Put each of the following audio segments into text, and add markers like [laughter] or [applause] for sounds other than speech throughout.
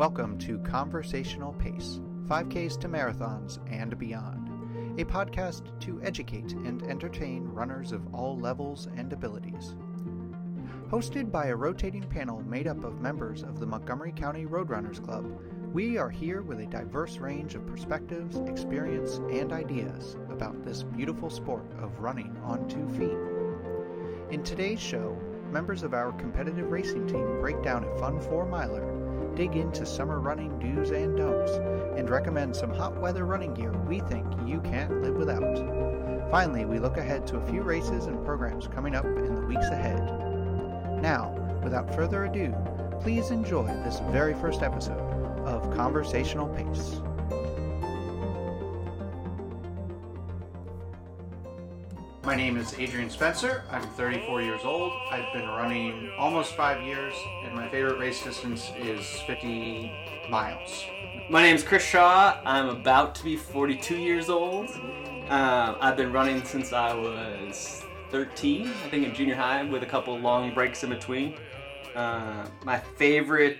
Welcome to Conversational Pace 5Ks to Marathons and Beyond, a podcast to educate and entertain runners of all levels and abilities. Hosted by a rotating panel made up of members of the Montgomery County Roadrunners Club, we are here with a diverse range of perspectives, experience, and ideas about this beautiful sport of running on two feet. In today's show, members of our competitive racing team break down a fun four miler, dig into summer running do's and don'ts, and recommend some hot weather running gear we think you can't live without. Finally, we look ahead to a few races and programs coming up in the weeks ahead. Now, without further ado, please enjoy this very first episode of Conversational Pace. My name is Adrian Spencer. I'm 34 years old. I've been running almost five years, and my favorite race distance is 50 miles. My name is Chris Shaw. I'm about to be 42 years old. Um, I've been running since I was 13, I think in junior high, with a couple long breaks in between. Uh, my favorite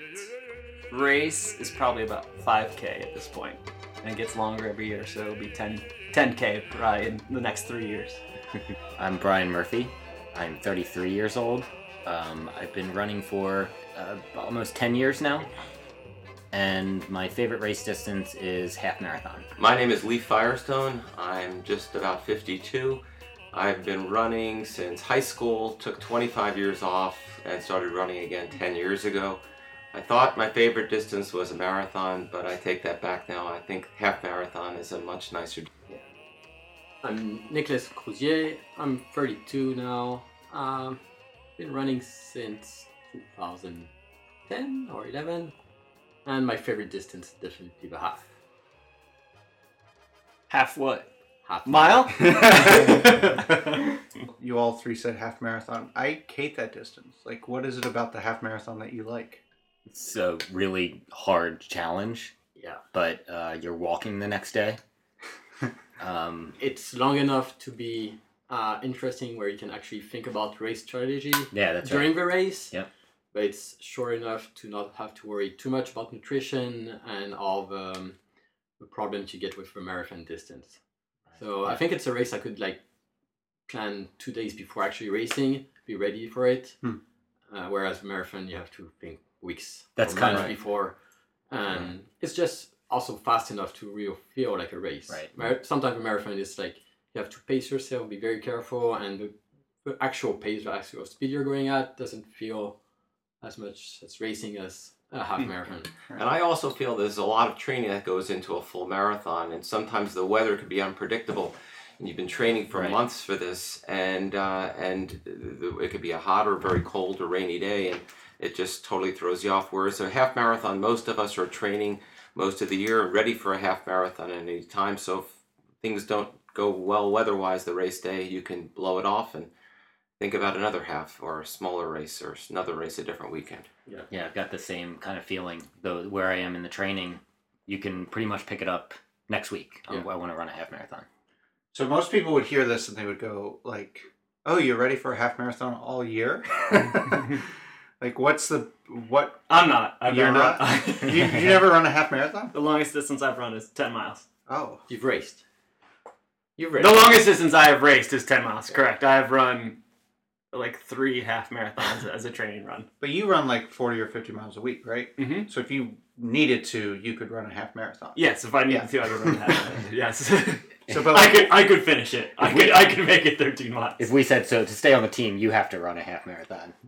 race is probably about 5K at this point, and it gets longer every year, so it'll be 10, 10K probably in the next three years. [laughs] I'm Brian Murphy. I'm 33 years old. Um, I've been running for uh, almost 10 years now. And my favorite race distance is half marathon. My name is Lee Firestone. I'm just about 52. I've been running since high school, took 25 years off, and started running again 10 years ago. I thought my favorite distance was a marathon, but I take that back now. I think half marathon is a much nicer. I'm Nicholas Crozier. I'm 32 now. Um, been running since 2010 or 11, and my favorite distance is definitely the half. Half what? Half Mile? [laughs] You all three said half marathon. I hate that distance. Like, what is it about the half marathon that you like? It's a really hard challenge, Yeah, but uh, you're walking the next day. [laughs] Um, it's long enough to be uh, interesting, where you can actually think about race strategy yeah, that's during right. the race. Yep. But it's short enough to not have to worry too much about nutrition and all the, um, the problems you get with the marathon distance. So I think it's a race I could like plan two days before actually racing, be ready for it. Hmm. Uh, whereas marathon, you have to think weeks. That's kinda- months before, and it's just also fast enough to really feel like a race. Right. Mar- Sometimes a marathon is like you have to pace yourself, be very careful, and the, the actual pace, the actual speed you're going at, doesn't feel as much as racing as a half marathon. [laughs] And I also feel there's a lot of training that goes into a full marathon, and sometimes the weather could be unpredictable. And you've been training for Right. months for this, and uh, and the, it could be a hot or very cold or rainy day, and it just totally throws you off. Whereas a half marathon, most of us are training most of the year and ready for a half marathon at any time. So if things don't go well weather-wise the race day, you can blow it off and think about another half or a smaller race or another race a different weekend. Yeah, yeah, I've got the same kind of feeling. Though where I am in the training, you can pretty much pick it up next week. Um, Yeah. I want to run a half marathon. So most people would hear this and they would go like, "Oh, you're ready for a half marathon all year?" [laughs] [laughs] like, what's the what? I'm not. I've You're never not? run- [laughs] You, you never run a half marathon? [laughs] The longest distance I've run is 10 miles. Oh, You've raced. You've raced. The longest distance I have raced is 10 miles, correct. I have run like three half marathons as a training run. but you run like forty or fifty miles a week, right? Mm-hmm. So if you needed to, you could run a half marathon. Yes, if I needed Yeah. to, I could run a that. [laughs] yes. So, but I could I could finish it. I If we- could I could make it 13 miles. If we said so, to stay on the team, you have to run a half marathon. [sighs]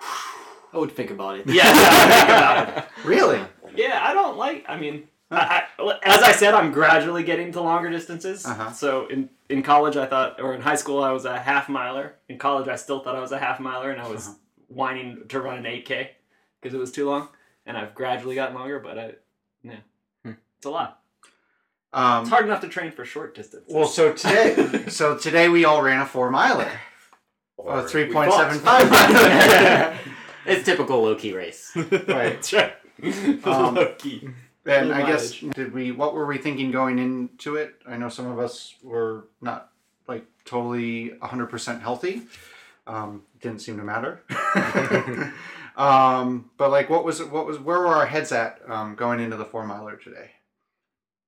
[sighs] [sighs] I would think about it. [laughs] yeah, I think about it. [laughs] really? Yeah, I don't like. I mean, I, I, as I said, I'm gradually getting to longer distances. Uh-huh. So in in college, I thought, or in high school, I was a half miler. In college, I still thought I was a half miler, and I was Uh-huh. whining to run an 8K because it was too long. And I've gradually gotten longer, but I, yeah, Hmm. it's a lot. Um, It's hard enough to train for short distance. Well, so today, [laughs] so today we all ran a four miler, or three point seven five miler. It's typical low key race. [laughs] Right. That's right. [laughs] Um, Low-key. And Low I guess did we? What were we thinking going into it? I know some of us were not like totally hundred percent healthy. Um, didn't seem to matter. [laughs] um, but like, what was what was where were our heads at um, going into the four miler today?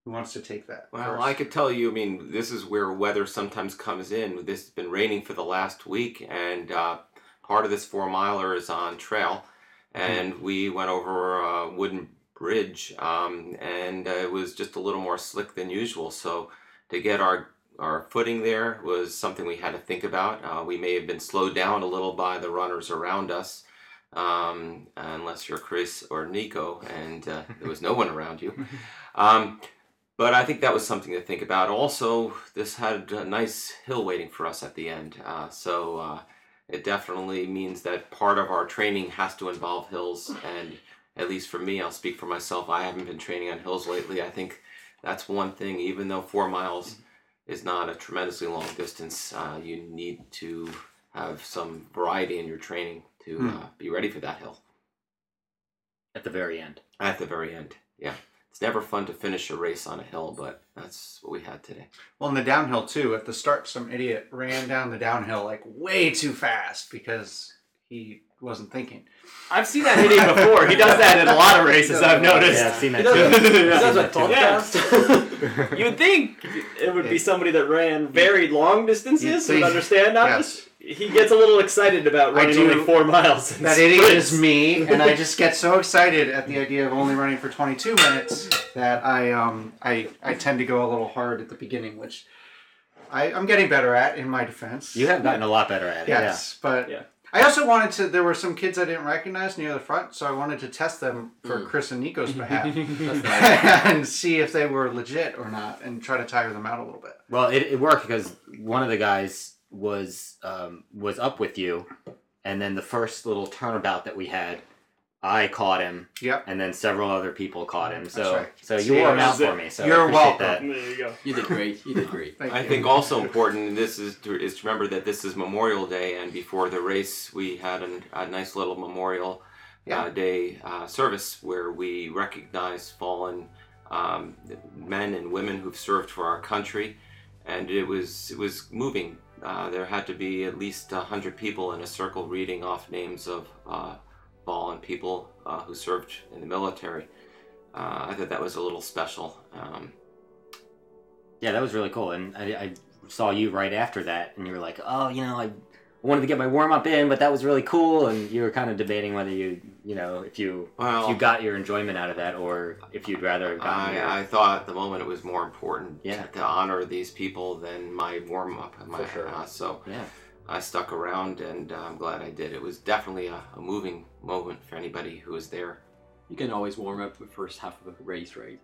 Who wants to take that? Well, first? I could tell you. I mean, this is where weather sometimes comes in. This has been raining for the last week, and uh, part of this four miler is on trail, and we went over a wooden bridge, um, and uh, it was just a little more slick than usual. So to get our our footing there was something we had to think about. Uh, we may have been slowed down a little by the runners around us, um, unless you're Chris or Nico, and uh, there was no one around you. [laughs] Um, but I think that was something to think about. Also, this had a nice hill waiting for us at the end, uh, so uh, it definitely means that part of our training has to involve hills. And at least for me, I'll speak for myself. I haven't been training on hills lately. I think that's one thing. Even though four miles is not a tremendously long distance, uh, you need to have some variety in your training to Hmm. uh, be ready for that hill At the very end. at the very end. Yeah. It's never fun to finish a race on a hill, but that's what we had today. Well, in the downhill too. At the start, some idiot ran down the downhill like way too fast because he wasn't thinking. I've seen that hitting before. He does that in a lot of races. I've noticed. Yeah, I've seen He that does, too. he Yeah. does a Yeah. [laughs] podcast. You would think it would be somebody that ran very long You'd distances would think- understand that. yes. He gets a little excited about running do- only four miles. in That idiot sprints. is me, [laughs] and I just get so excited at the idea of only running for 22 minutes that I um I I tend to go a little hard at the beginning, which I I'm getting better at in my defense. You have gotten a lot better at it. Yes, but Yeah. I also wanted to. There were some kids I didn't recognize near the front, so I wanted to test them for Mm. Chris and Nico's [laughs] behalf That's nice. and see if they were legit or not, and try to tire them out a little bit. Well, it, it worked because one of the guys was um, was up with you, and then the first little turnabout that we had, I caught him, Yep. and then several other people caught him. So right. so you wore him out for me. So You're appreciate welcome. There you go. You did great. You did great. Thank I you. think also important, and this is to, is to remember that this is Memorial Day, and before the race, we had an, a nice little Memorial Yeah. uh, Day uh, service where we recognize fallen um, men and women who've served for our country, and it was it was moving. Uh, there had to be at least a hundred people in a circle reading off names of uh, fallen people uh, who served in the military. Uh, I thought that was a little special. Um, Yeah, that was really cool. And I, I saw you right after that, and you were like, "Oh, you know, I wanted to get my warm up in, but that was really cool." And you were kind of debating whether you, you know, if you well, if you got your enjoyment out of that, or if you'd rather have gotten your. I, I thought at the moment it was more important Yeah. to, to honor these people than my warm up. My, For sure. uh, so yeah, I stuck around and uh, I'm glad I did. It was definitely a, a moving moment for anybody who was there. You can always warm up the first half of a race, [laughs] right?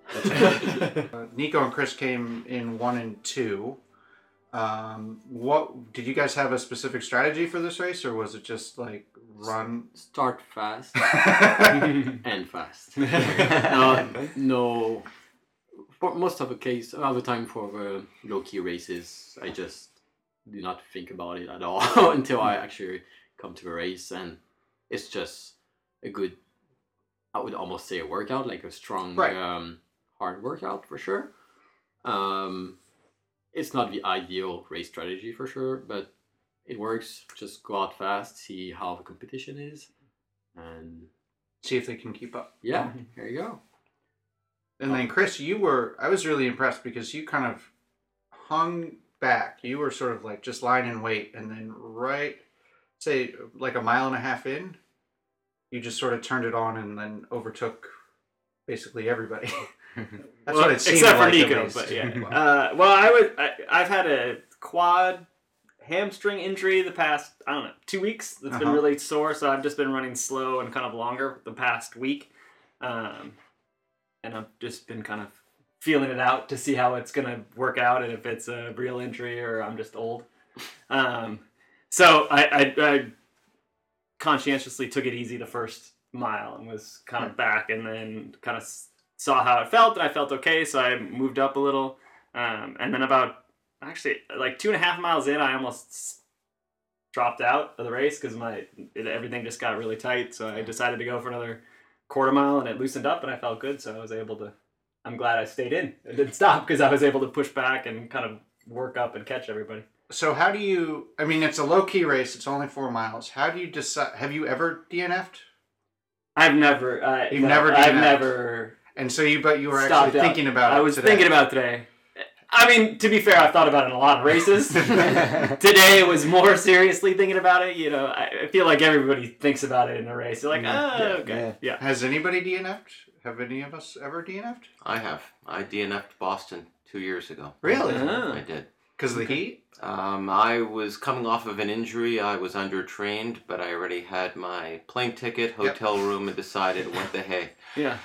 Uh, Nico and Chris came in one and two. Um, what did you guys have a specific strategy for this race, or was it just like run? Start fast [laughs] and fast. [laughs] no, no. For most of the case, all the time for the low key races, I just do not think about it at all [laughs] until I actually come to the race, and it's just a good. I would almost say a workout, like a strong, Right. um, hard workout for sure. Um, it's not the ideal race strategy for sure, but it works. Just go out fast, see how the competition is, and See if they can keep up. yeah, mm-hmm. here you go. And then Chris, you were I was really impressed because you kind of hung back. You were sort of like just lying in wait, and then right, say like a mile and a half in, you just sort of turned it on and then overtook basically everybody. [laughs] [laughs] That's Well, what it seemed except for like, at Nico, but yeah. [laughs] Uh, well, I would. I, I've had a quad hamstring injury the past I don't know two weeks. That's been Uh-huh. really sore, so I've just been running slow and kind of longer the past week, um, and I've just been kind of feeling it out to see how it's gonna work out and if it's a real injury or I'm just old. Um, so I, I, I conscientiously took it easy the first mile and was kind of back and then kind of s- saw how it felt and I felt okay so I moved up a little um, and then about actually like two and a half miles in I almost dropped out of the race because my it, everything just got really tight so I decided to go for another quarter mile and it loosened up and I felt good so I was able to I'm glad I stayed in it didn't stop because I was able to push back and kind of work up and catch everybody so how do you? I mean, it's a low key race. It's only four miles. How do you decide? Have you ever DNF'd? I've never. Uh, You've no, never I've never. And so you, but you were stopped actually out. thinking about it. I was today. thinking about today. I mean, to be fair, I've thought about it in a lot of races. [laughs] today was more seriously thinking about it. You know, I I feel like everybody thinks about it in a race. They're like, Mm, oh, okay, yeah. Has anybody DNF'd? Have any of us ever DNF'd? I have. I DNF'd Boston two years ago. Really? Ah. I did. Because of the heat? Um, I was coming off of an injury. I was undertrained, but I already had my plane ticket, hotel room, and decided what the hey. Yeah.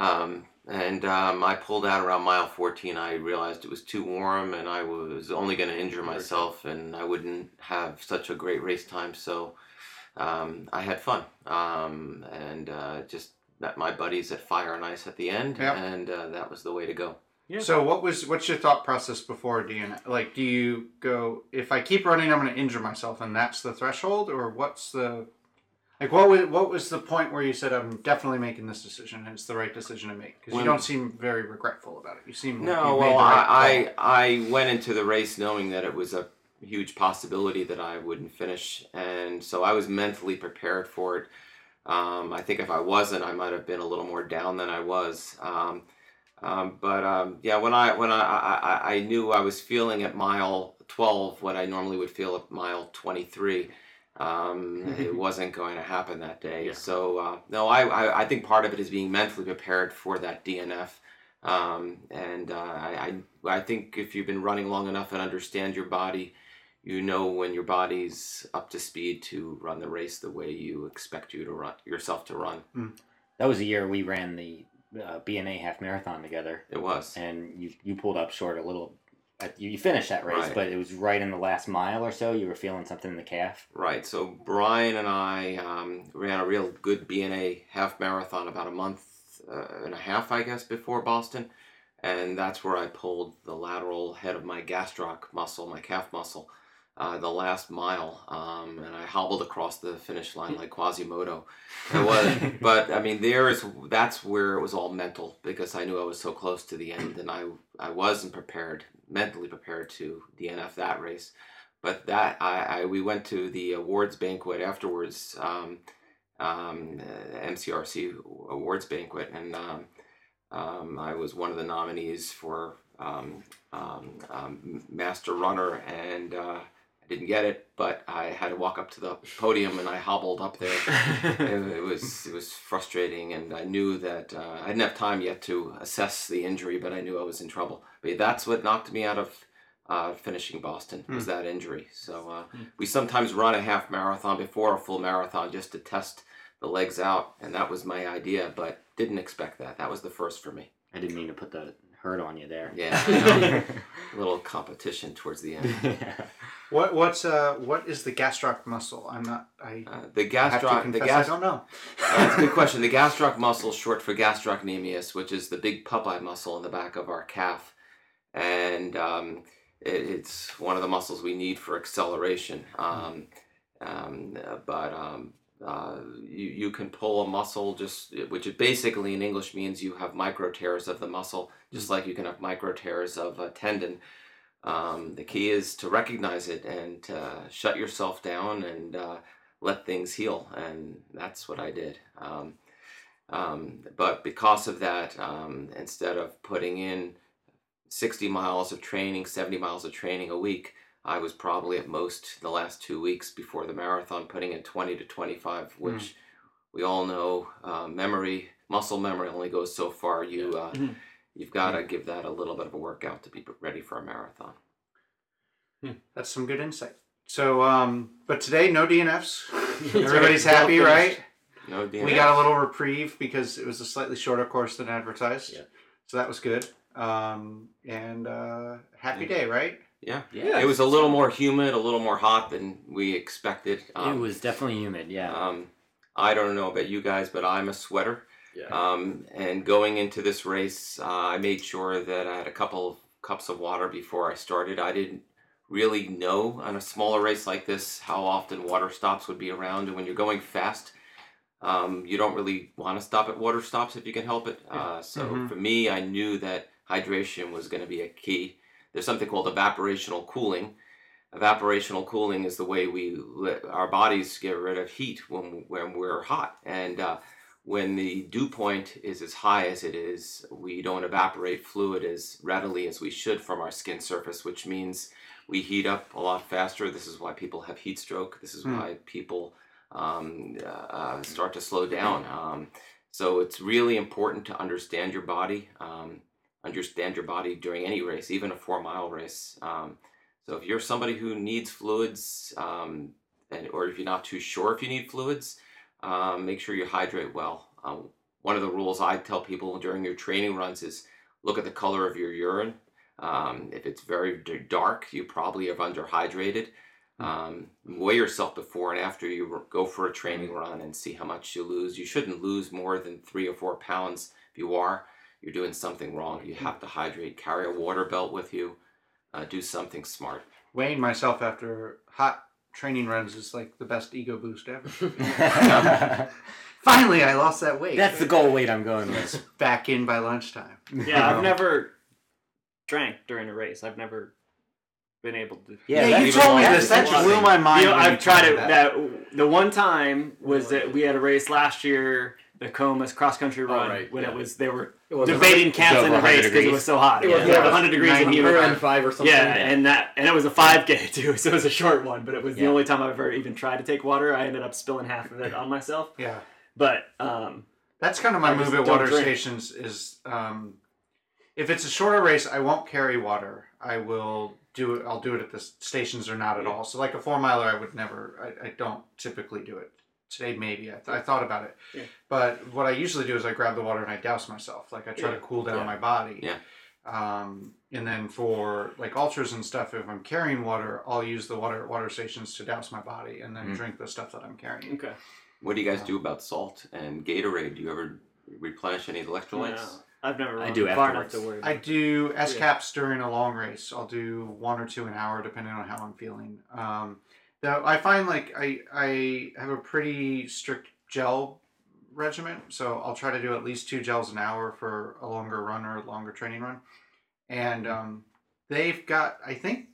Um, and um, I pulled out around mile 14. I realized it was too warm and I was only going to injure myself and I wouldn't have such a great race time. So um, I had fun um, and uh, just met my buddies at Fire and Ice at the end, Yep. and uh, that was the way to go. Yeah. So what was what's your thought process before DNF? Like, do you go if I keep running, I'm going to injure myself, and that's the threshold, or what's the like? What was what was the point where you said I'm definitely making this decision, and it's the right decision to make? Because you When- don't seem very regretful about it. You seem like No, you made well, the right I. I I went into the race knowing that it was a huge possibility that I wouldn't finish, and so I was mentally prepared for it. Um, I think if I wasn't, I might have been a little more down than I was. Um, um, but um, yeah, when I when I, I I- I knew I was feeling at mile twelve what I normally would feel at mile twenty three. Um, it [laughs] wasn't going to happen that day. Yeah. So uh, no, I, I I think part of it is being mentally prepared for that DNF. Um, and uh, I, I I think if you've been running long enough and understand your body, you know when your body's up to speed to run the race the way you expect you to run yourself to run. That was the year we ran the uh, B&A half marathon together, It was. and you you pulled up short a little. You, you finished that race, Right. but it was right in the last mile or so. You were feeling something in the calf. Right. So Brian and I um, ran a real good B&A half marathon about a month uh, and a half, I guess, before Boston, and that's where I pulled the lateral head of my gastroc muscle, my calf muscle, uh, the last mile, um, and I hobbled across the finish line like Quasimodo. [laughs] It was, but I mean, there is that's where it was all mental because I knew I was so close to the end, and I I wasn't prepared, mentally prepared to DNF that race but that I, I we went to the awards banquet afterwards um, um, MCRC awards banquet and um, um, I was one of the nominees for um, um, um, master runner and uh, didn't get it but I had to walk up to the podium and I hobbled up there [laughs] it, it was it was frustrating, and I knew that uh, I didn't have time yet to assess the injury, but I knew I was in trouble. But that's what knocked me out of uh, finishing Boston was that injury. So uh, we sometimes run a half marathon before a full marathon just to test the legs out, and that was my idea, but didn't expect that. That was the first for me. I didn't mean to put the hurt on you there. Yeah, I know. a [laughs] little competition towards the end. [laughs] What what's uh what is the gastroc muscle? I'm not. I Uh, the have to gastroc, the confess gas, I don't know. Uh, That's a good question. The gastroc muscle short for gastrocnemius, which is the big Popeye muscle in the back of our calf, and um, it, it's one of the muscles we need for acceleration. Um, um, uh, but um, uh, you you can pull a muscle just, which it basically in English means you have micro tears of the muscle, just like you can have micro tears of a tendon. Um, the key is to recognize it and uh, shut yourself down and uh, let things heal, and that's what I did. Um, um, but because of that, um, instead of putting in 60 miles of training, 70 miles of training a week, I was probably at most the last two weeks before the marathon putting in 20 to 25, which we all know uh, memory, muscle memory only goes so far. You, uh, Mhm. you've got to give that a little bit of a workout to be ready for a marathon. That's some good insight. So um, but today no DNFs. [laughs] Everybody's happy, right? No DNFs. We got a little reprieve because it was a slightly shorter course than advertised. Yeah. So that was good. Um, and uh, happy day, right? Yeah. Yeah. It was a little more humid, a little more hot than we expected. It was definitely humid. Yeah. Um, I don't know about you guys, but I'm a sweater. Yeah. Um, and going into this race, uh, I made sure that I had a couple of cups of water before I started. I didn't really know on a smaller race like this how often water stops would be around. And when you're going fast, um, you don't really want to stop at water stops if you can help it. Uh, so Mhm. for me, I knew that hydration was going to be a key. There's something called evaporational cooling. evaporational cooling is the way we let our bodies get rid of heat when when we're hot, and uh, when the dew point is as high as it is, we don't evaporate fluid as readily as we should from our skin surface, which means we heat up a lot faster. This is why people have heat stroke. This is Hmm. why people um, uh, start to slow down. Um, so it's really important to understand your body, um, understand your body during any race, even a four mile race. Um, so if you're somebody who needs fluids, um, and or if you're not too sure if you need fluids, um, make sure you hydrate well. Um, one of the rules I tell people during your training runs is look at the color of your urine. Um, if it's very d- dark, you probably have underhydrated. Um, weigh yourself before and after you go for a training run and see how much you lose. You shouldn't lose more than three or four pounds. If you are, you're doing something wrong. You have to hydrate. Carry a water belt with you. Uh, do something smart. Weighing myself after hot training runs is like the best ego boost ever. [laughs] [laughs] Finally, I lost that weight. That's the goal weight I'm going with. back in by lunchtime. Yeah, I've [laughs] never drank during a race. I've never been able to. Yeah, that's- you told me that's this. That the just blew my mind. You know, when I've tried it. me That the one time was that we had a race last year, the Comus cross country run, right, when yeah. it was they were It debating canceling the over race because it was so hot. It was yeah, yeah, 100 degrees in 90 humid. and five or something. Yeah, and that and it was a 5K [laughs] too, so it was a short one. But it was the only time I've ever even tried to take water. I ended up spilling half of it on myself. Yeah, But um, that's kind of my I move at water drink. stations. Is um, if it's a shorter race, I won't carry water. I will do it. I'll do it at the stations or not at Yeah. all. So like a four miler, I would never. I, I don't typically do it. Today maybe I, th- I thought about it, Yeah. but what I usually do is I grab the water and I douse myself. Like I try Yeah. to cool down Yeah. my body. Yeah. Um, and then for like ultras and stuff, if I'm carrying water, I'll use the water at water stations to douse my body and then Mm. drink the stuff that I'm carrying. okay, What do you guys do about salt and Gatorade? Do you ever replenish any electrolytes? no, I've never I do afterwards. I do S caps during a long race. I'll do one or two an hour depending on how I'm feeling. Um, though I find like I I have a pretty strict gel regimen, so I'll try to do at least two gels an hour for a longer run or a longer training run. And um, they've got I think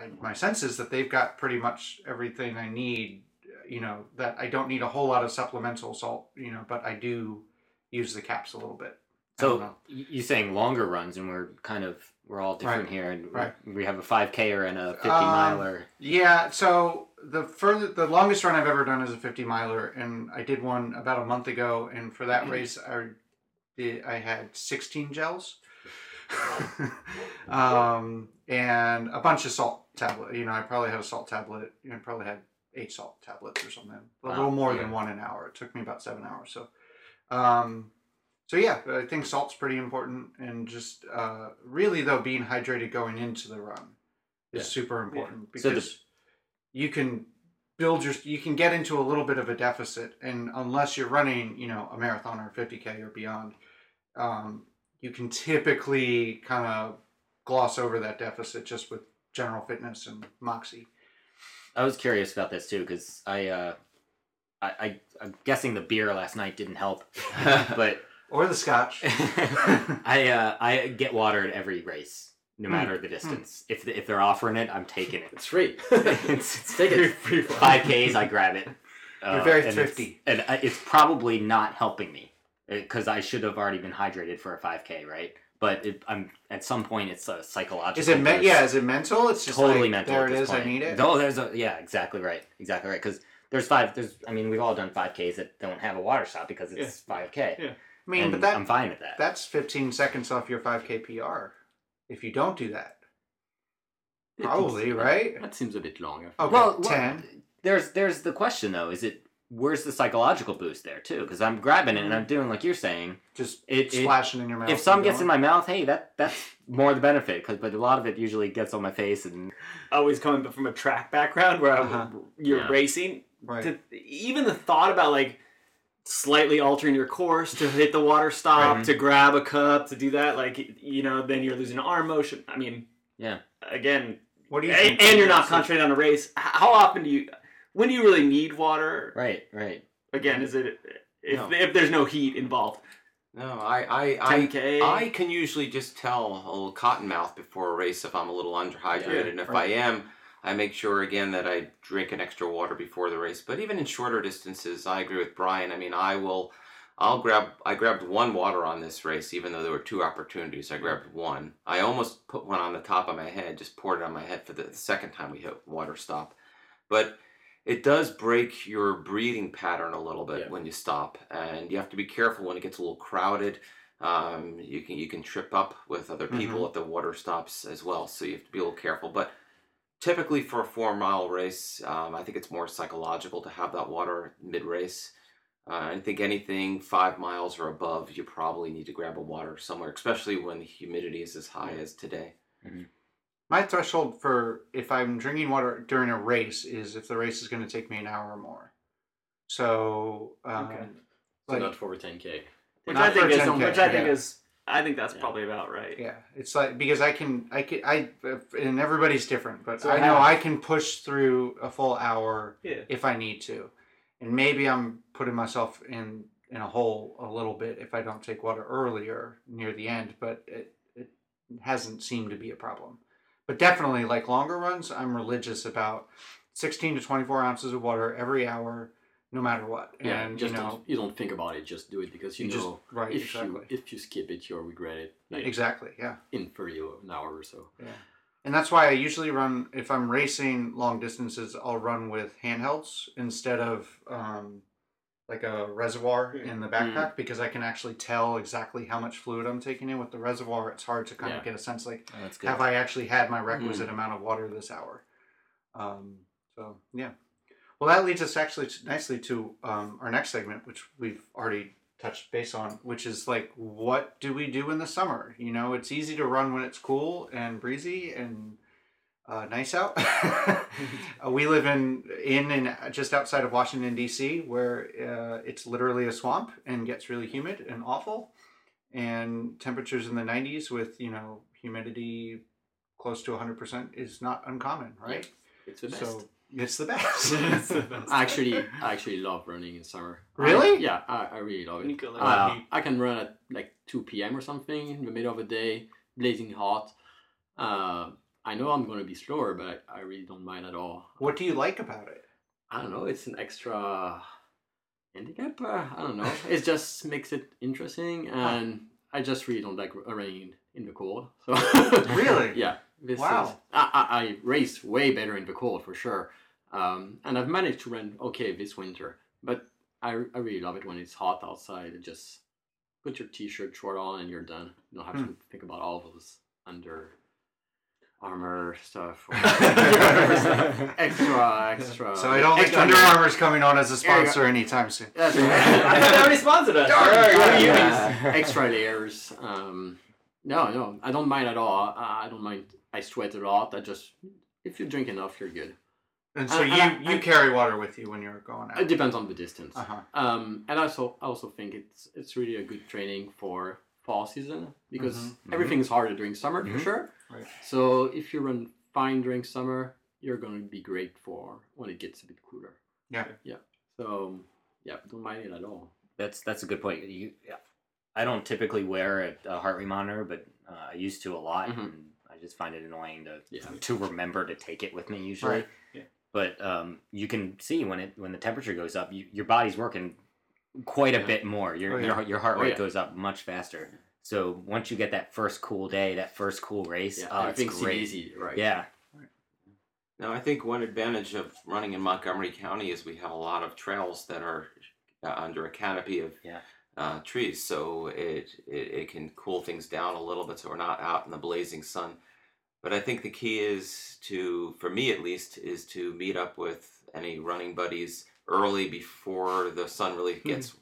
uh, my sense is that they've got pretty much everything I need. You know that I don't need a whole lot of supplemental salt. You know, but I do use the caps a little bit. So you're saying longer runs, and we're kind of we're all different Right. here, and Right. we have a 5K or and a 50 Um, miler. Yeah, so the further the longest run I've ever done is a 50 miler and I did one about a month ago and for that race I did I had 16 gels. [laughs] um, and a bunch of salt tablet. You know, I probably had a salt tablet. You know, I probably had eight salt tablets or something. A Wow, little more yeah. than one an hour. It took me about seven hours. So, um, so yeah, I think salt's pretty important, and just uh, really though being hydrated going into the run is Yeah. super important So the- because you can build your you can get into a little bit of a deficit, and unless you're running, you know, a marathon or 50k or beyond, um, you can typically kind of gloss over that deficit just with general fitness and moxie. I was curious about this too because I, uh, I, I, I'm guessing the beer last night didn't help, [laughs] but Or the scotch. [laughs] I, uh, I get water at every race, no Hmm. matter the distance. If if they're offering it, I'm taking it. It's free. [laughs] [laughs] it's, it's Take it. five Ks, I grab it. You're Uh, very and it's- thrifty. and I- it's probably not helping me because I should have already been hydrated for a 5K, right? But it, I'm at some point it's a psychological. Is it me- yeah? Is it mental? It's just totally like, mental. There at it this is. I need it. Oh, there's a yeah, exactly right, exactly right. Because there's five. There's I mean we've all done 5Ks that don't have a water stop because it's 5K. Yeah. I mean, and but that I'm fine with that. that's 15 seconds off your 5k PR. If you don't do that, probably right. That seems a bit long. Okay, well, 10. well, there's there's the question though. Is it where's the psychological boost there too? Because I'm grabbing it and I'm doing like you're saying. Just It, it splashing in your mouth. if some gets in my mouth, hey, that that's more the benefit. Cause, but a lot of it usually gets on my face and always coming from a track background where I- Uh-huh. you're Yeah. racing. right. To, even the thought about like slightly altering your course to hit the water stop, Right. to grab a cup, to do that, like you know, then you're losing arm motion. I mean, Yeah. Again, what do you and, and you're not concentrating on a race. How often do you? When do you really need water? right, right. Again, is it if No. if there's no heat involved? No, I, I, I, 10k. I can usually just tell a little cotton mouth before a race if I'm a little underhydrated, Yeah, and if right. I am, I make sure again that I drink an extra water before the race. But even in shorter distances, I agree with Brian. I mean, I will, I'll grab. I grabbed one water on this race, even though there were two opportunities. I grabbed one. I almost put one on the top of my head, just poured it on my head for the second time we hit water stop. But it does break your breathing pattern a little bit Yeah. when you stop, and you have to be careful when it gets a little crowded. Um, you can you can trip up with other people at the water stops as well, so you have to be a little careful. But typically for a four mile race, um, I think it's more psychological to have that water mid race. Uh, I think anything five miles or above, you probably need to grab a water somewhere, especially when the humidity is as high as today. My threshold for if I'm drinking water during a race is if the race is going to take me an hour or more. So, um, Okay. So like, not for a 10k. Which Not I think for is 10K, which I think yeah. is I think that's Yeah. probably about right. yeah, it's like because I can, I can, I, and everybody's different, but So I know. I can push through a full hour Yeah. if I need to, and maybe I'm putting myself in in a hole a little bit if I don't take water earlier near the end, but it it hasn't seemed to be a problem. But definitely, like longer runs, I'm religious about 16 to 24 ounces of water every hour, no matter what. Yeah, and just you know, don't, you don't think about it. Just do it because you, you just know right if exactly, you if you skip it, you'll regret it. Like exactly, yeah. in thirty an hour or so. Yeah. And that's why I usually run, if I'm racing long distances, I'll run with handhelds instead of um, like a reservoir in the backpack because I can actually tell exactly how much fluid I'm taking in. With the reservoir, it's hard to kind Yeah. of get a sense like, Oh, have I actually had my requisite amount of water this hour? Um, so, yeah. Well, that leads us actually to, nicely to um, our next segment, which we've already touched base on, which is like, what do we do in the summer? You know, it's easy to run when it's cool and breezy and uh, nice out. [laughs] Uh, we live in in and just outside of Washington D.C., where uh, it's literally a swamp and gets really humid and awful, and temperatures in the 90s with you know humidity close to 100% is not uncommon, right? It's best. So it's the best. [laughs] It's the [laughs] best. I actually I actually love running in summer. Really? I- yeah, I, I really love it. You Uh. I can run at like 2 p.m. or something in the middle of the day, blazing hot. Uh, I know I'm going to be slower, but I, I really don't mind at all. what do you like about it? I don't know. It's an extra handicap. Uh, I don't know. it just makes it interesting, and I just really don't like running in the cold. So Really? [laughs] yeah. This Wow. Is, I, I, I race way better in the cold for sure, um, and I've managed to run okay this winter. But I, I really love it when it's hot outside. And just put your t-shirt short on and you're done. You don't have Hmm. to think about all those Under Armour stuff. or- [laughs] extra, extra. so I don't think Under. Armour's coming on as a There you go. sponsor anytime soon. That's I thought they already sponsored us. Darn, Sure, darn, you yeah. extra layers. Um, no, no, I don't mind at all. I, I don't mind. I sweat a lot. I just if you drink enough, you're good. And so And- you and I- you I- carry water with you when you're going out. It depends on the distance. Uh huh. Um, and also, I also think it's it's really a good training for fall season because Mhm. everything is harder during summer for Mhm. sure. Right. So if you run fine during summer, you're going to be great for when it gets a bit cooler. Yeah. Yeah. So yeah, don't mind it at all. That's that's a good point. You, yeah. I don't typically wear a, a heart rate monitor, but uh, I used to a lot, Mhm. and I just find it annoying to Yeah. [laughs] to remember to take it with me usually. Right. Yeah. But um, you can see when it when the temperature goes up, you, your body's working quite a Yeah. bit more. Your Oh, yeah. your, your heart Oh, rate yeah. goes up much faster. So once you get that first cool day, that first cool race, Yeah, oh, it's everything's great. easy, right? Yeah, Now, I think one advantage of running in Montgomery County is we have a lot of trails that are uh, under a canopy of Yeah. uh, trees, so it, it it can cool things down a little bit, so we're not out in the blazing sun. But I think the key is to, for me at least, is to meet up with any running buddies early before the sun really gets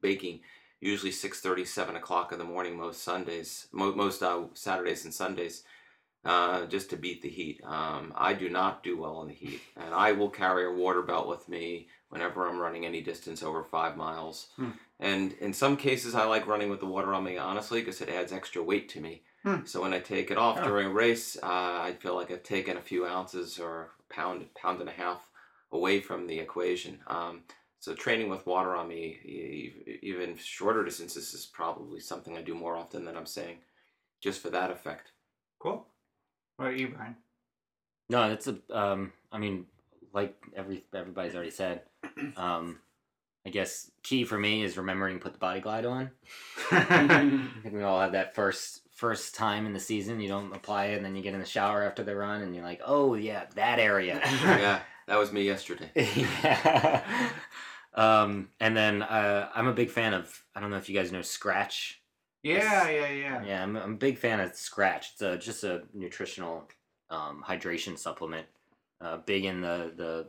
baking. Usually 6:30, 7 o'clock in the morning most Sundays, mo- most uh, Saturdays and Sundays uh, just to beat the heat. Um, I do not do well in the heat, and I will carry a water belt with me whenever I'm running any distance over five miles. Hmm. And in some cases, I like running with the water on me, honestly, because it adds extra weight to me. Hmm. So when I take it off Oh. during a race, uh, I feel like I've taken a few ounces or a pound, pound and a half away from the equation. Um, so training with water on me, even shorter distances, is probably something I do more often than I'm saying, just for that effect. Cool. What about you, Brian? No, it's a. Um, I mean, like every everybody's already said. [clears throat] Um, I guess key for me is remembering to put the body glide on. [laughs] I think we all have that first first time in the season. You don't apply it, and then you get in the shower after the run, and you're like, oh yeah, that area. [laughs] yeah, that was me yesterday. [laughs] yeah. Um, and then uh, I'm a big fan of. I don't know if you guys know Skratch. yeah, yeah, yeah. Yeah, I'm, I'm a big fan of Skratch. It's a, just a nutritional um, hydration supplement. Uh, big in the the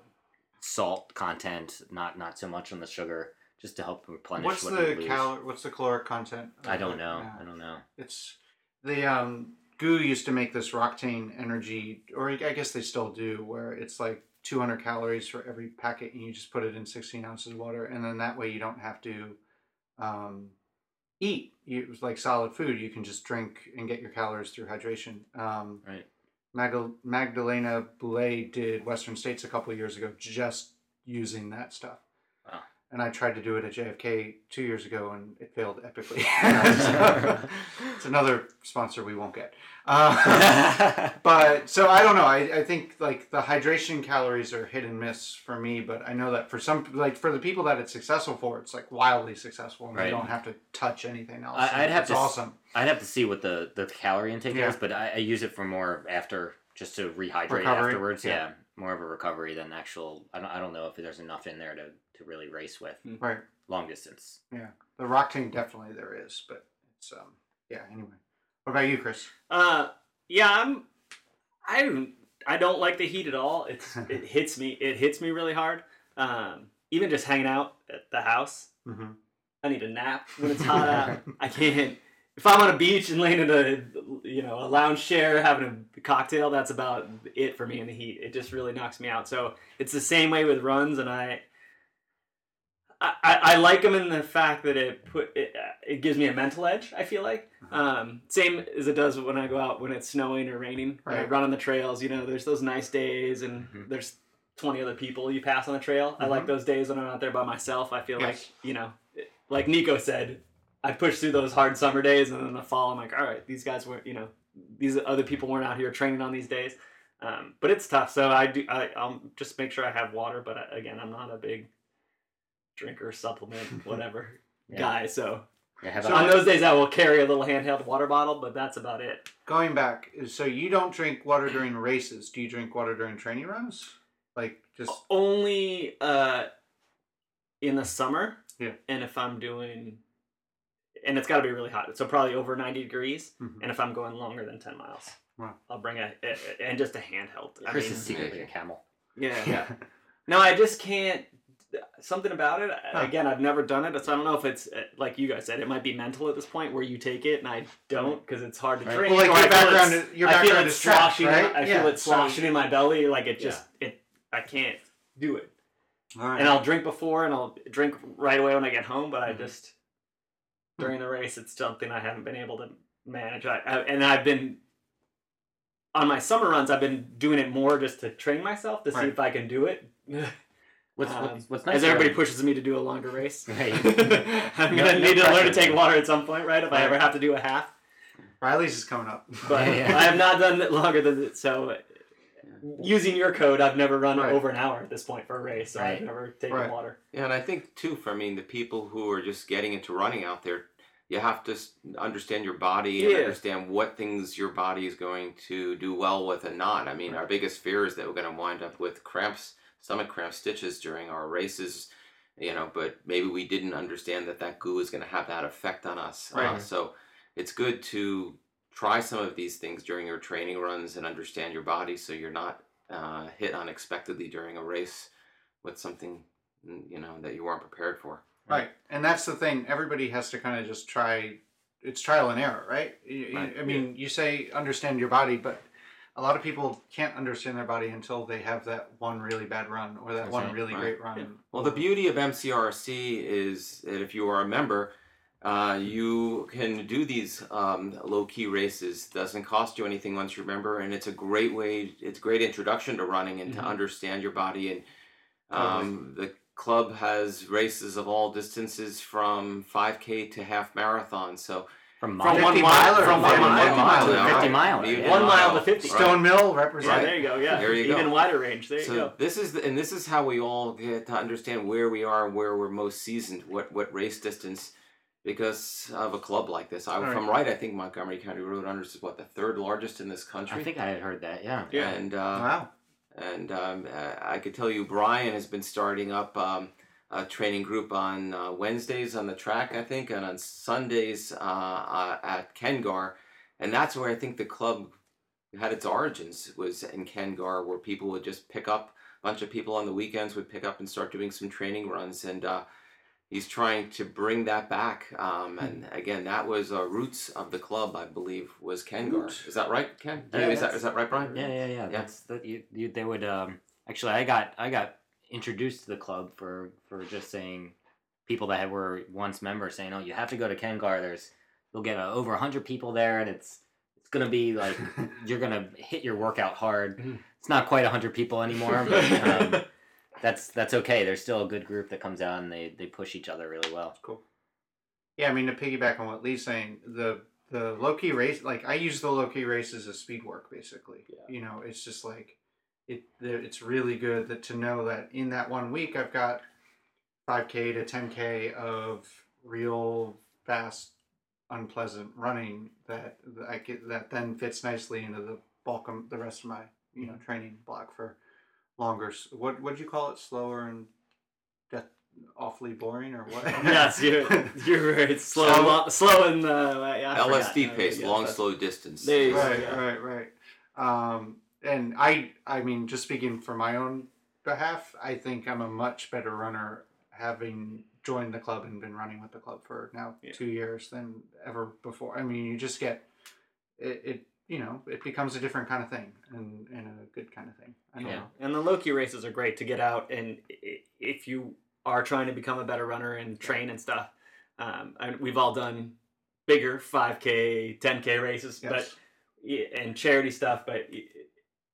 salt content, not not so much on the sugar, just to help replenish. What's what the you lose. cal? What's the caloric content? I don't know. Yeah. I don't know. It's the um, GU used to make this Roctane energy, or I guess they still do, where it's like 200 calories for every packet, and you just put it in 16 ounces of water, and then that way you don't have to um, eat. You, it was like solid food. You can just drink and get your calories through hydration. Um, Right. Magdal- Magdalena Boulet did Western States a couple of years ago, just using that stuff. And I tried to do it at JFK two years ago, and it failed epically. So, [laughs] [laughs] it's another sponsor we won't get. Uh, [laughs] but so I don't know. I, I think like the hydration calories are hit and miss for me, but I know that for some like for the people that it's successful for, it's like wildly successful, and Right. they don't have to touch anything else. I, I'd have it's to awesome. I'd have to see what the the calorie intake Yeah. is, but I, I use it for more after just to rehydrate Recovery, afterwards. yeah. Yeah. more of a recovery than actual. I don't I don't know if there's enough in there to to really race with Right. long distance. Yeah, the Roctane definitely there is, but it's um yeah. Anyway, what about you, Chris? Uh, yeah, I'm. I don't. I don't like the heat at all. It's [laughs] it hits me. It hits me really hard. Um, even just hanging out at the house, Mm-hmm. I need a nap when it's hot out. [laughs] I can't. If I'm on a beach and laying in a you know a lounge chair having a cocktail, that's about it for me in the heat. It just really knocks me out. So it's the same way with runs, and I. I, I like them in the fact that it put it, uh, it gives me a mental edge. I feel like um, same as it does when I go out when it's snowing or raining. When I Right. run on the trails, you know, there's those nice days, and Mhm. there's 20 other people you pass on the trail. I like Mhm. those days when I'm out there by myself. I feel Yes. like you know, like Nico said, I push through those hard summer days, and then the fall, I'm like, all right, these guys weren't, you know, these other people weren't out here training on these days. Um, but it's tough. So I do. I, I'll just make sure I have water. But I, again, I'm not a big drinker, supplement, [laughs] whatever Yeah. guy. So Yeah, have So on those days, I will carry a little handheld water bottle, but that's about it. Going back, so you don't drink water during races. Do you drink water during training runs? Like just Only uh, in the summer. Yeah. And if I'm doing, and it's got to be really hot, so probably over 90 degrees. Mhm. And if I'm going longer than 10 miles, Wow. I'll bring a, a- and just a handheld. I Chris mean, is secretly a camel. yeah, yeah. [laughs] No, I just can't. Something about it. Again, I've never done it, so I don't know if it's uh, like you guys said. It might be mental at this point where you take it and I don't because it's hard to Right. drink. Well, like I your feel background is- your I feel background is in- right? I Yeah, feel it sloshing in my belly. Like it just it. I can't do it. all right. And I'll drink before and I'll drink right away when I get home. But I Mhm. just during the race, it's something I haven't been able to manage. I, I and I've been on my summer runs. I've been doing it more just to train myself to see if I can do it. [laughs] What's Um, what's, what's nice? As everybody about- pushes me to do a longer race, Right. [laughs] I'm No- gonna no need to learn to pressure. take water at some point, right? If I ever have to do a half, Riley's is coming up. but [laughs] Yeah, yeah. I have not done it longer than that. So, using your code, I've never run Right. over an hour at this point for a race. So I've never taken Right. water. Yeah, and I think too, for I mean, the people who are just getting into running out there, you have to understand your body and Yeah. understand what things your body is going to do well with and not. I mean, our biggest fear is that we're going to wind up with cramps, stomach cramp stitches during our races, you know, but maybe we didn't understand that that goo is going to have that effect on us. Uh, Right. so it's good to try some of these things during your training runs and understand your body so you're not uh, hit unexpectedly during a race with something you know that you weren't prepared for. Right, and that's the thing. Everybody has to kind of just try. It's trial and error, right? Right. I mean, you say understand your body, but a lot of people can't understand their body until they have that one really bad run or that That's one right. really Right. great run. Yeah. Well, the beauty of MCRC is that if you are a member, uh, you can do these um, low key races. Doesn't cost you anything once you're a member, and it's a great way. It's a great introduction to running and Mhm. to understand your body. And um, the club has races of all distances from 5K to half marathon. So From From mile one 50 mile, miler. from one Yeah, mile, one mile to now. 50 mile. You- yeah. One mile to 50. Stone Mill Yeah, there you go. Yeah, There you go. even wider range. There you So go. this is the, and this is how we all get to understand where we are and where we're most seasoned, what what race distance, because of a club like this. I, if I'm right, I think Montgomery County Road Runners is what the third largest in this country. I think I had heard that. Yeah. Yeah. And uh, Wow. and um, uh, I could tell you, Brian has been starting up um, a training group on uh, Wednesdays on the track, I think, and on Sundays uh, uh, at Kengar, and that's where I think the club had its origins was in Kengar, where people would just pick up a bunch of people on the weekends would pick up and start doing some training runs, and uh, he's trying to bring that back. Um, and again, that was uh, roots of the club, I believe, was Kengar. Is that right, Ken? Yeah, is that that's- that right, Brian? Yeah, yeah, yeah. That's that. You, you, they would. Um, actually, I got I got introduced to the club for for just saying people that were once members saying, "Oh, you have to go to Kengar. There's you'll get uh, over hundred people there, and it's it's gonna be like [laughs] you're gonna hit your workout hard. Mhm. It's not quite hundred people anymore, but um, [laughs] that's that's okay. There's still a good group that comes out and they they push each other really well. Cool. Yeah, I mean to piggyback on what Lee's saying, the the low key race, like I use the low key races as a speed work, basically. Yeah. You know, it's just like it. It's really good that to know that in that one week I've got five k to ten k of real fast, unpleasant running that that I get that then fits nicely into the bulk of the rest of my you know training block for longer. What what'd you call it? Slower and death, awfully boring or what? [laughs] yes, you're you're right. [laughs] Slow, So- lo- slow and uh, yeah, I forgot. LSD pace, yeah, long, that's- slow distance. There you go. right, yeah. right, right. Um, and I, I mean, just speaking for my own behalf, I think I'm a much better runner having joined the club and been running with the club for now Yeah. two years than ever before. I mean, you just get it, it you know, it becomes a different kind of thing and, and a good kind of thing. Yeah. know. And the low key races are great to get out and if you are trying to become a better runner and train and stuff. Um, and we've all done bigger 5K, 10K races, Yes. but and charity stuff, but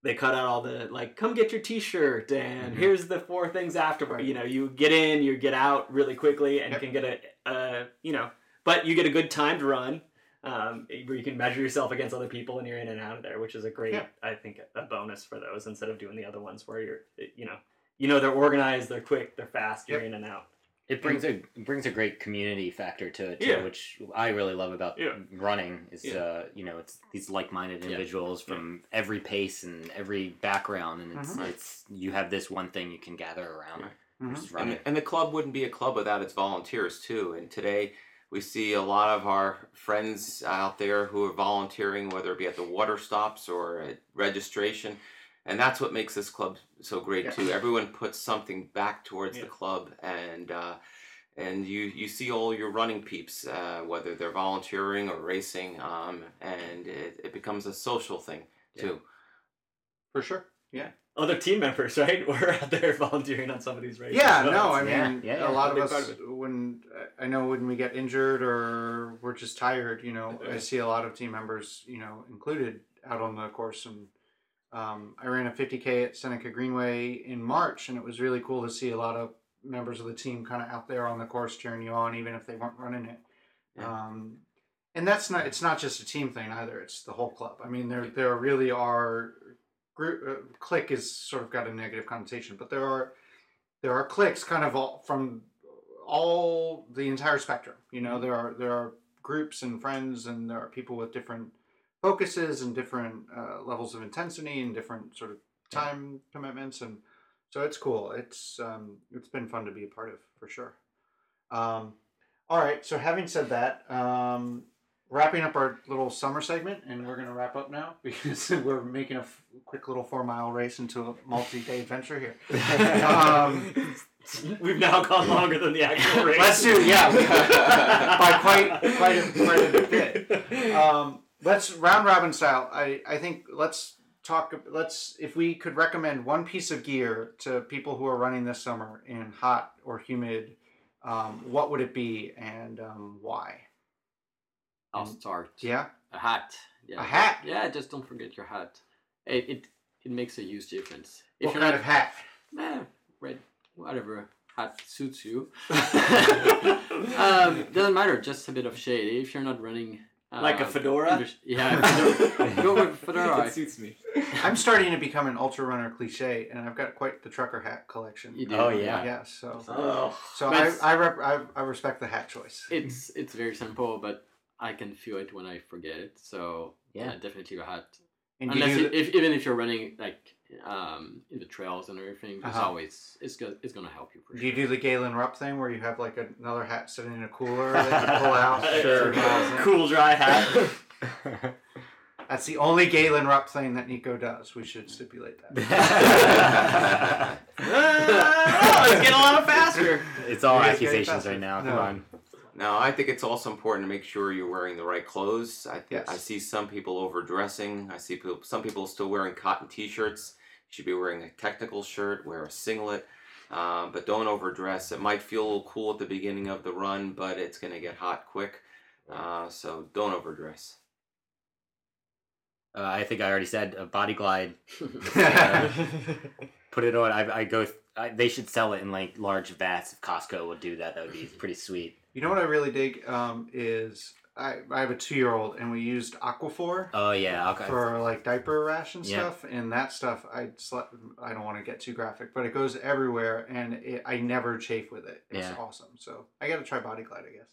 they cut out all the like, come get your T-shirt and Mhm. here's the four things afterward. You know, you get in, you get out really quickly, and Yep. can get a, uh, you know, but you get a good timed run. Um, where you can measure yourself against other people and you're in and out of there, which is a great, Yeah. I think, a bonus for those instead of doing the other ones where you're, you know, you know they're organized, they're quick, they're fast, you're in and out. It brings a it brings a great community factor to it too, Yeah. which I really love about Yeah. running. Is Yeah. uh, you know, it's these like-minded Yeah. individuals from every pace and every background, and it's Mhm. it's you have this one thing you can gather around. Mhm. which And, and the club wouldn't be a club without its volunteers too. And today we see a lot of our friends out there who are volunteering, whether it be at the water stops or at registration. And that's what makes this club so great Yeah. too. Everyone puts something back towards Yeah. the club, and uh, and you you see all your running peeps, uh, whether they're volunteering or racing, um, and it, it becomes a social thing too. For sure. Yeah. Other team members, [laughs] right? We're out there volunteering on some of these races. Yeah, so no, I mean, Yeah, yeah, a lot Big of us, of when I know when we get injured or we're just tired, you know, I see a lot of team members, you know, included out on the course. And um, I ran a 50K at Seneca Greenway in March, and it was really cool to see a lot of members of the team kind of out there on the course cheering you on, even if they weren't running it. Yeah. Um, and that's not, it's not just a team thing either, it's the whole club. I mean, there, there really are group uh, clique is sort of got a negative connotation, but there are there are cliques kind of all, from all the entire spectrum. You know, there are there are groups and friends, and there are people with different focuses and different uh, levels of intensity and different sort of time commitments, and so it's cool. It's um, it's been fun to be a part of for sure. Um, all right, so having said that, um, wrapping up our little summer segment, and we're going to wrap up now [laughs] because we're making a f- quick little four mile race into a multi day adventure here. Um, [laughs] We've now gone longer than the actual [laughs] race. Let's do, yeah, by quite quite a, quite a bit. Let's round robin style. I I think let's talk. Let's if we could recommend one piece of gear to people who are running this summer in hot or humid, um, what would it be and um, why? I'll start. Yeah, A hat. Yeah. A hat? Yeah, just don't forget your hat. It it, it makes a huge difference. If what you're kind not of hat? eh, red, whatever hat suits you. [laughs] [laughs] um, doesn't matter. Just a bit of shade. If you're not running Like a uh, fedora? English- Yeah, fedora. [laughs] go with fedora. It suits me. I'm starting to become an ultra runner cliche, and I've got quite the trucker hat collection. You do. Oh, yeah. Yeah, so Oh. so I I, rep, I I respect the hat choice. It's it's very simple, but I can feel it when I forget it. So Yeah. yeah, definitely a hat. And do you Unless it, if even if you're running like um in the trails and everything, it's Uh-huh. always it's go, it's gonna help you for Do sure. you do the Galen Rupp thing where you have like another hat sitting in a cooler that you pull [laughs] out? Sure. for miles in? Cool dry hat. [laughs] [laughs] That's the only Galen Rupp thing that Nico does. We should stipulate that. oh, it's getting a lot faster. it's all You accusations right now. No. Come on. No, I think it's also important to make sure you're wearing the right clothes. I Yes. I see some people overdressing. I see people, some people still wearing cotton T-shirts. You should be wearing a technical shirt. Wear a singlet, um, but don't overdress. It might feel a little cool at the beginning of the run, but it's going to get hot quick. Uh, so don't overdress. Uh, I think I already said a body glide. yeah, [laughs] [laughs] Put it on. I, I go. I, they should sell it in like large vats. If Costco would do that, that would be pretty sweet. You know what I really dig um, is I, I have a two year old and we used Aquaphor Oh yeah. Okay. for like diaper rash and Yeah. stuff, and that stuff I sle- I don't want to get too graphic, but it goes everywhere, and it, I never chafe with it. It's Yeah. awesome. So I got to try Body Glide, I guess.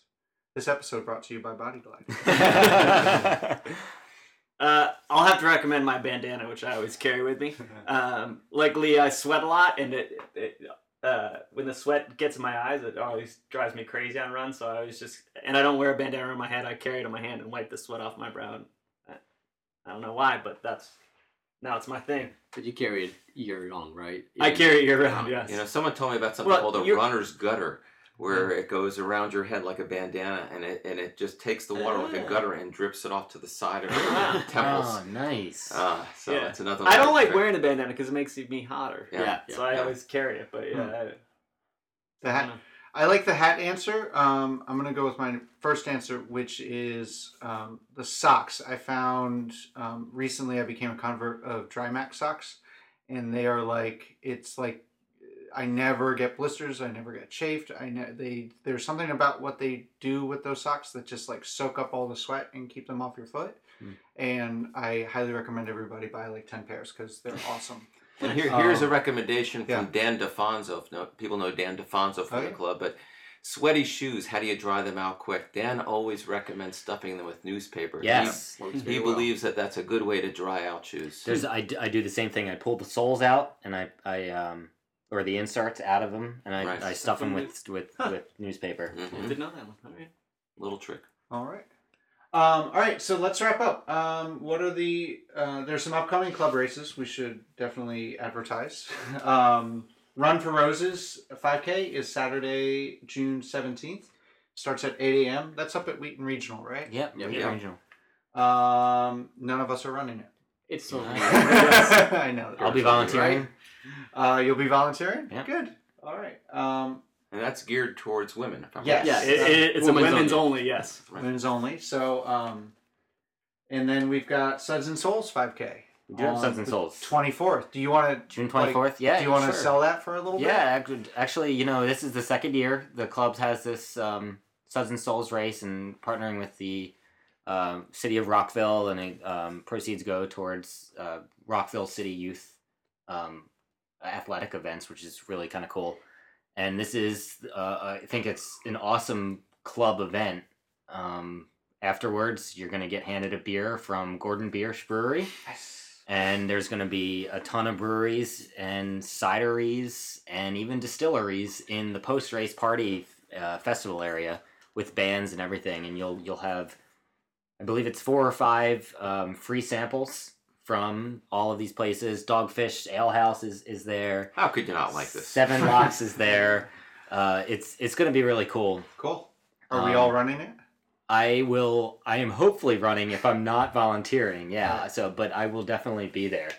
This episode brought to you by Body Glide. [laughs] [laughs] Uh, I'll have to recommend my bandana, which I always carry with me. [laughs] Um, luckily, I sweat a lot, and it, it uh, when the sweat gets in my eyes, it always drives me crazy on runs. So I always just, and I don't wear a bandana on my head. I carry it on my hand and wipe the sweat off my brow. And I, I don't know why, but that's now it's my thing. But you carry it year long, right? I carry it year round. Yes. You know, someone told me about something Well, called a runner's gutter, where it goes around your head like a bandana, and it and it just takes the water like a Ah. gutter and drips it off to the side of [laughs] your temples. oh, nice. Uh, so Yeah. that's another. I don't like trick. wearing a bandana because it makes me hotter. Yeah. Yeah, So I yeah. always carry it. But yeah, Hmm. I- The hat, don't. I like the hat answer. Um, I'm gonna go with my first answer, which is um, the socks. I found um, recently. I became a convert of Drymax socks, and they are like it's like I never get blisters. I never get chafed. I ne- they there's something about what they do with those socks that just like soak up all the sweat and keep them off your foot. Hmm. And I highly recommend everybody buy like ten pairs because they're [laughs] awesome. And here, here's a Um, recommendation from yeah. Dan DeFonso. If No, people know Dan DeFonso from Oh, the yeah. club, but sweaty shoes. How do you dry them out quick? Dan always recommends stuffing them with newspaper. He- yes. Works He, well. believes that that's a good way to dry out shoes. There's I, d- I do the same thing. I pull the soles out and I I um or the inserts out of them and I, Right. I stuff them with with Huh. with newspaper. I Mhm. didn't know that one. All right. Little trick. All right. Um, all right, so let's wrap up. Um, what are the? Uh, there's some upcoming club races we should definitely advertise. [laughs] Um, Run for Roses 5K is Saturday, June 17th. Starts at 8 a.m. That's up at Wheaton Regional, right? Yep. Yep. Wheaton Yeah. Regional. Um, none of us are running it. It's so Nice. [laughs] I know. I'll be Right. volunteering. Uh, you'll be volunteering. Yeah. Good. All right. Um, And that's geared towards women. If I'm Yes. Yeah, it, it, it's Women's a women's only. only. Yes. Right. women's only. So, um, and then we've got Suds and Souls 5K. We do have Suds and Souls. 24th. Do you want to June twenty fourth. Yeah. Do you want to sure. sell that for a little Yeah, bit? actually, actually, you know, this is the second year the club has this um, Suds and Souls race, and partnering with the um, city of Rockville, and it, um, proceeds go towards uh, Rockville City Youth um, athletic events, which is really kind of cool. And this is, uh, I think it's an awesome club event. Um, afterwards, you're gonna get handed a beer from Gordon Biersch Brewery Yes. and there's going to be a ton of breweries and cideries and even distilleries in the post race party uh, festival area with bands and everything and you'll you'll have i believe it's four or five um, free samples from all of these places dogfish ale house is, is there How could you not like this? seven [laughs] locks is there uh, it's it's going to be really cool Cool. Are we Um, all running it? I will. I am hopefully running if I'm not volunteering. Yeah. So, but I will definitely be there.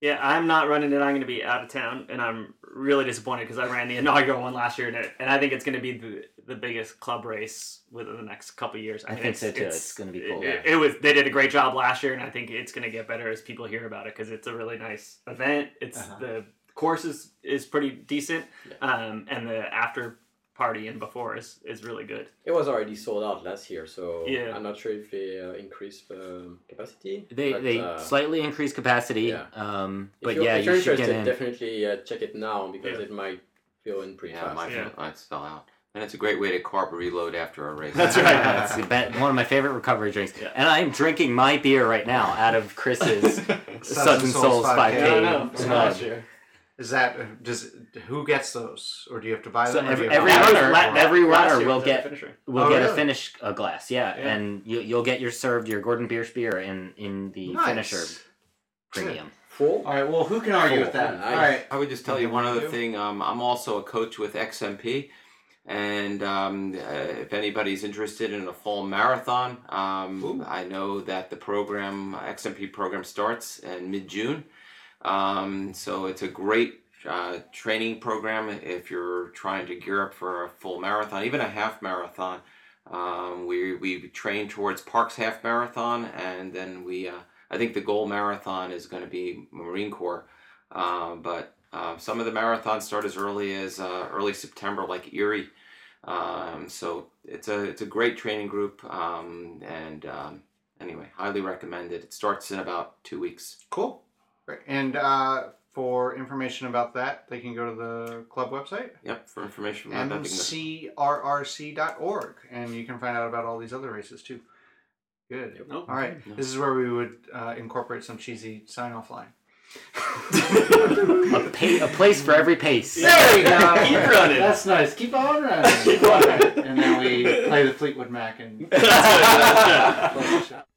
Yeah, I'm not running it. I'm going to be out of town, and I'm really disappointed because I ran the inaugural one last year, and, it, and I think it's going to be the, the biggest club race within the next couple of years. I mean, think so, too. It's gonna be cool, It, yeah. it was. They did a great job last year, and I think it's going to get better as people hear about it because it's a really nice event. It's Uh-huh. the course is is pretty decent, um, and the after party in before is is really good. It was already sold out last year, so Yeah. I'm not sure if they uh, increased the capacity. They but, they uh, slightly increase capacity. yeah. Um, if but you're, yeah, if you you're should get interested, in. definitely uh, check it now because Yeah. it might fill in pretty Yeah, fast. my Yeah. lights fell out. And it's a great way to carb reload after a race. That's right. [laughs] That's the be- one of my favorite recovery drinks. Yeah. And I'm drinking my beer right now out of Chris's Suds Suds and Souls 5K. Yeah, I know. mug. last year. Is that does who gets those, or do you have to buy So them? or do every, every to- That was runner, la- every runner will get finisher. will Oh, get really? a finish a glass. Yeah, Yeah. and you, you'll get your served your Gordon Biersch beer in in the Nice. finisher premium. Full. All right. Well, who can argue with that? Nice. All right. I would just tell you one other you thing. Um, I'm also a coach with XMP, and um, uh, if anybody's interested in a full marathon, um, I know that the program XMP program starts in mid June. Um, so it's a great uh, training program if you're trying to gear up for a full marathon, even a half marathon. Um, we we train towards Parks half marathon, and then we uh, I think the goal marathon is going to be Marine Corps. Uh, but uh, some of the marathons start as early as uh, early September, like Erie. Um, so it's a it's a great training group, um, and um, anyway, highly recommended. It starts in about two weeks. Cool. Great. And uh, for information about that, they can go to the club website, Yep, for information about that. they mcrrc.org, and you can find out about all these other races too. Good. Nope. All right. No. This is where we would uh, incorporate some cheesy sign-off line. [laughs] A, pa- a place for every pace. There we go. Keep running. That's nice. Keep on running. Keep on running. And then we play the Fleetwood Mac and. [laughs] [laughs]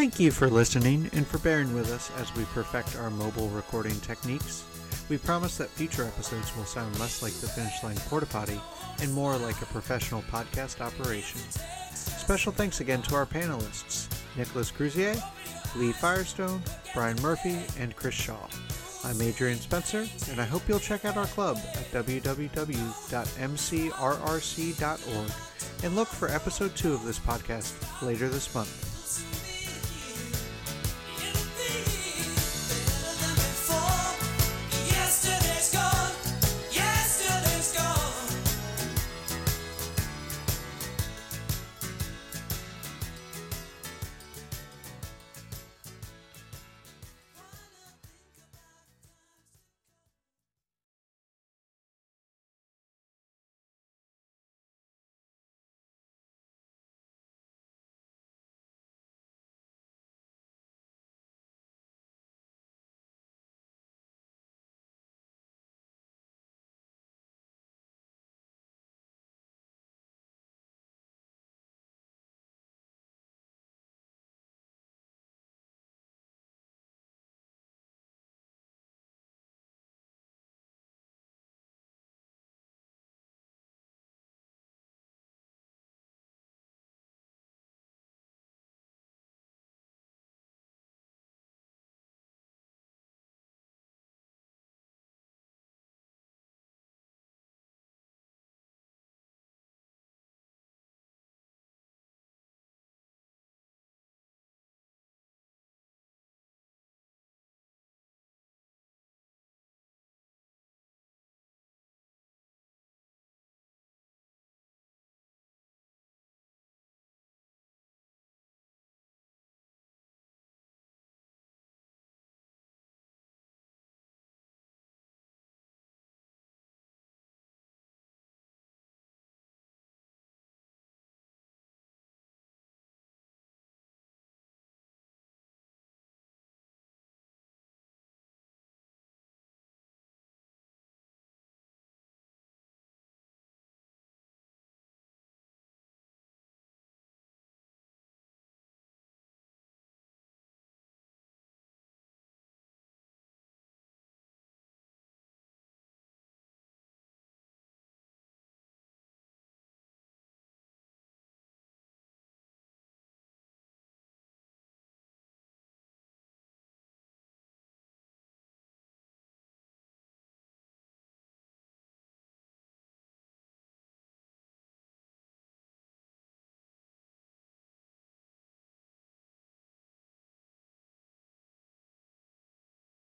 Thank you for listening and for bearing with us as we perfect our mobile recording techniques. We promise that future episodes will sound less like the Finish Line Porta Potty and more like a professional podcast operation. Special thanks again to our panelists, Nicholas Cruzier, Lee Firestone, Brian Murphy, and Chris Shaw. I'm Adrian Spencer, and I hope you'll check out our club at www.mcrrc.org and look for episode 2 of this podcast later this month.